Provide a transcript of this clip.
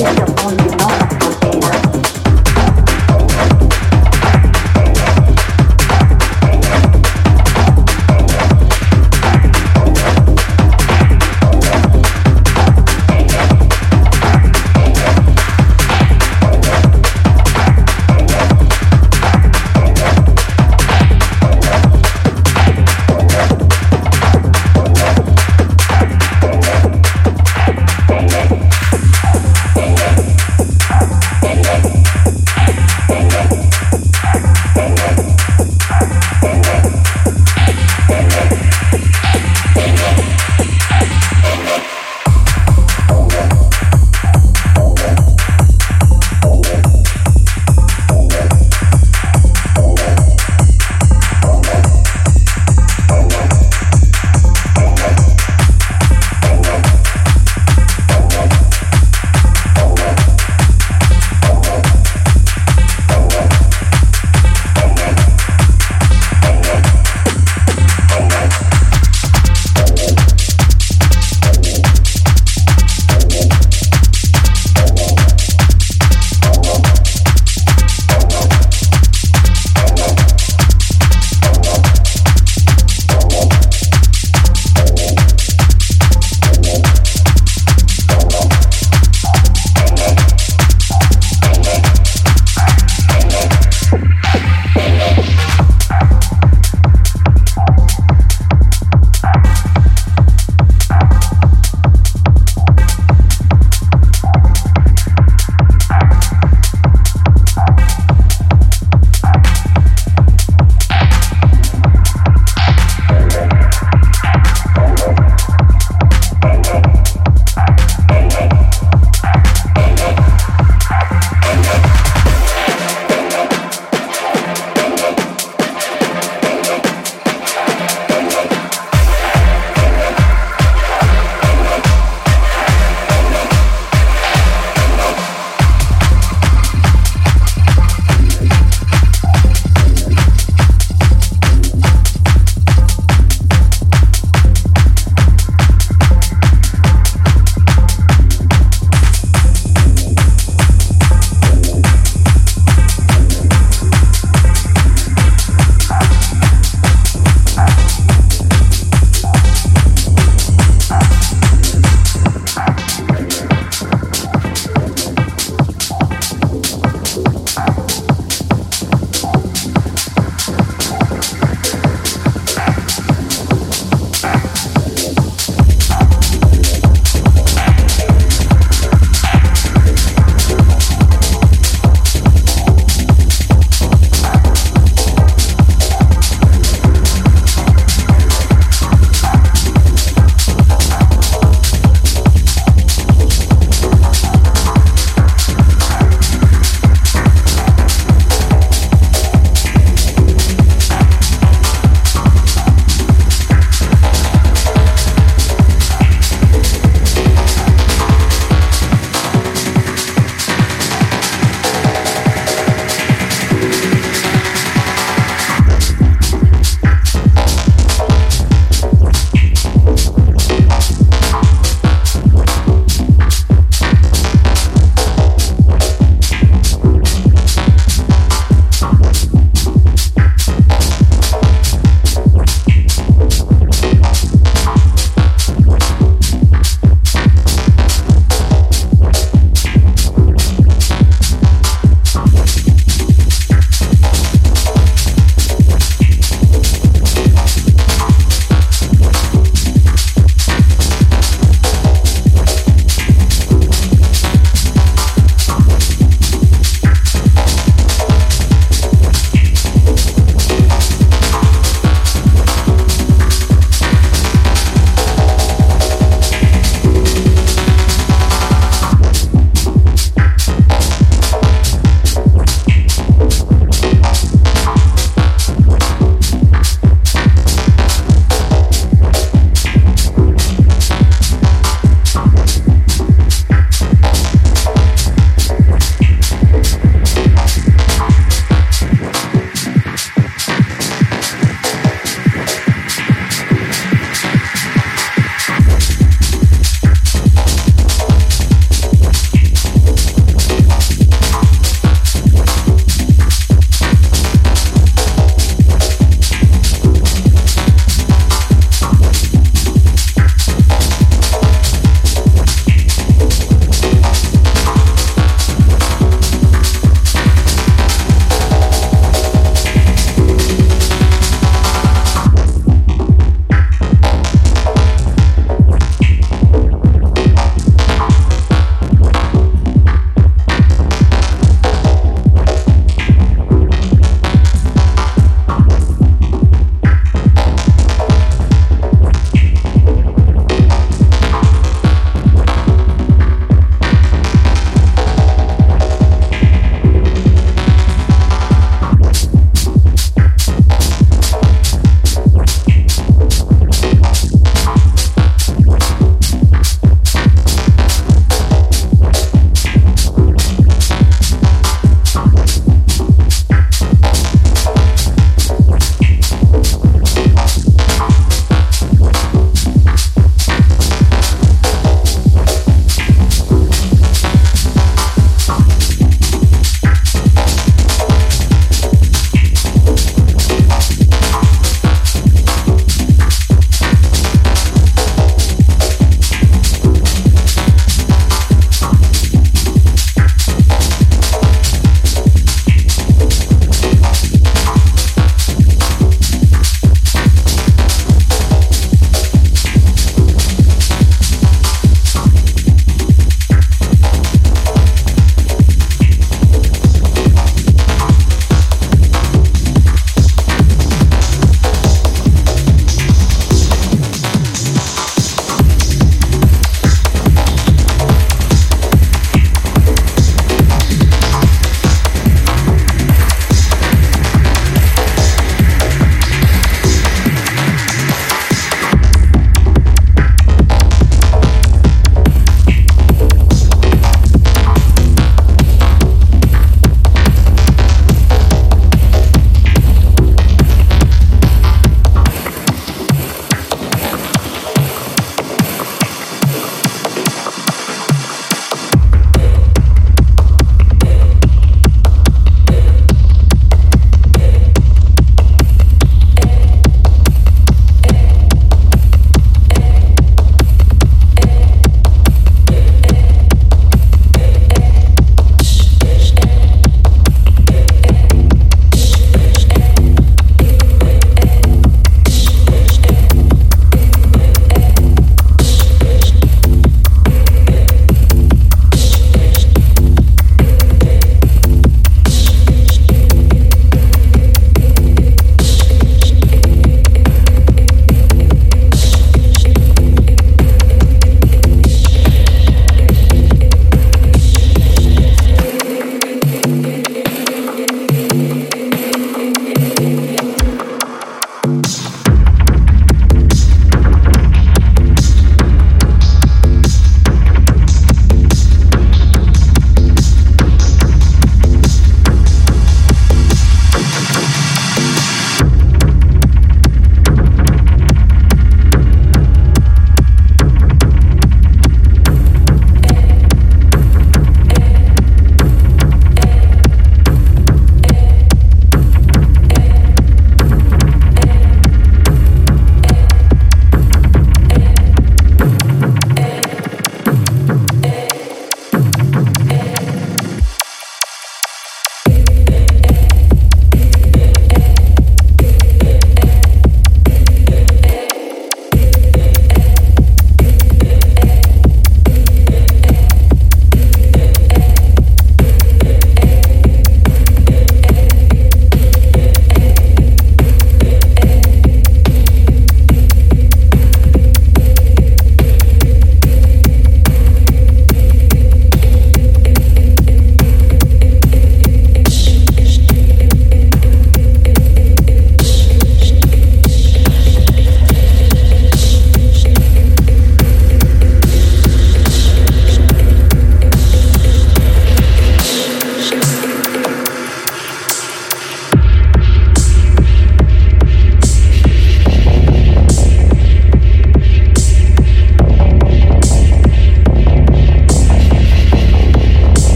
Gracias.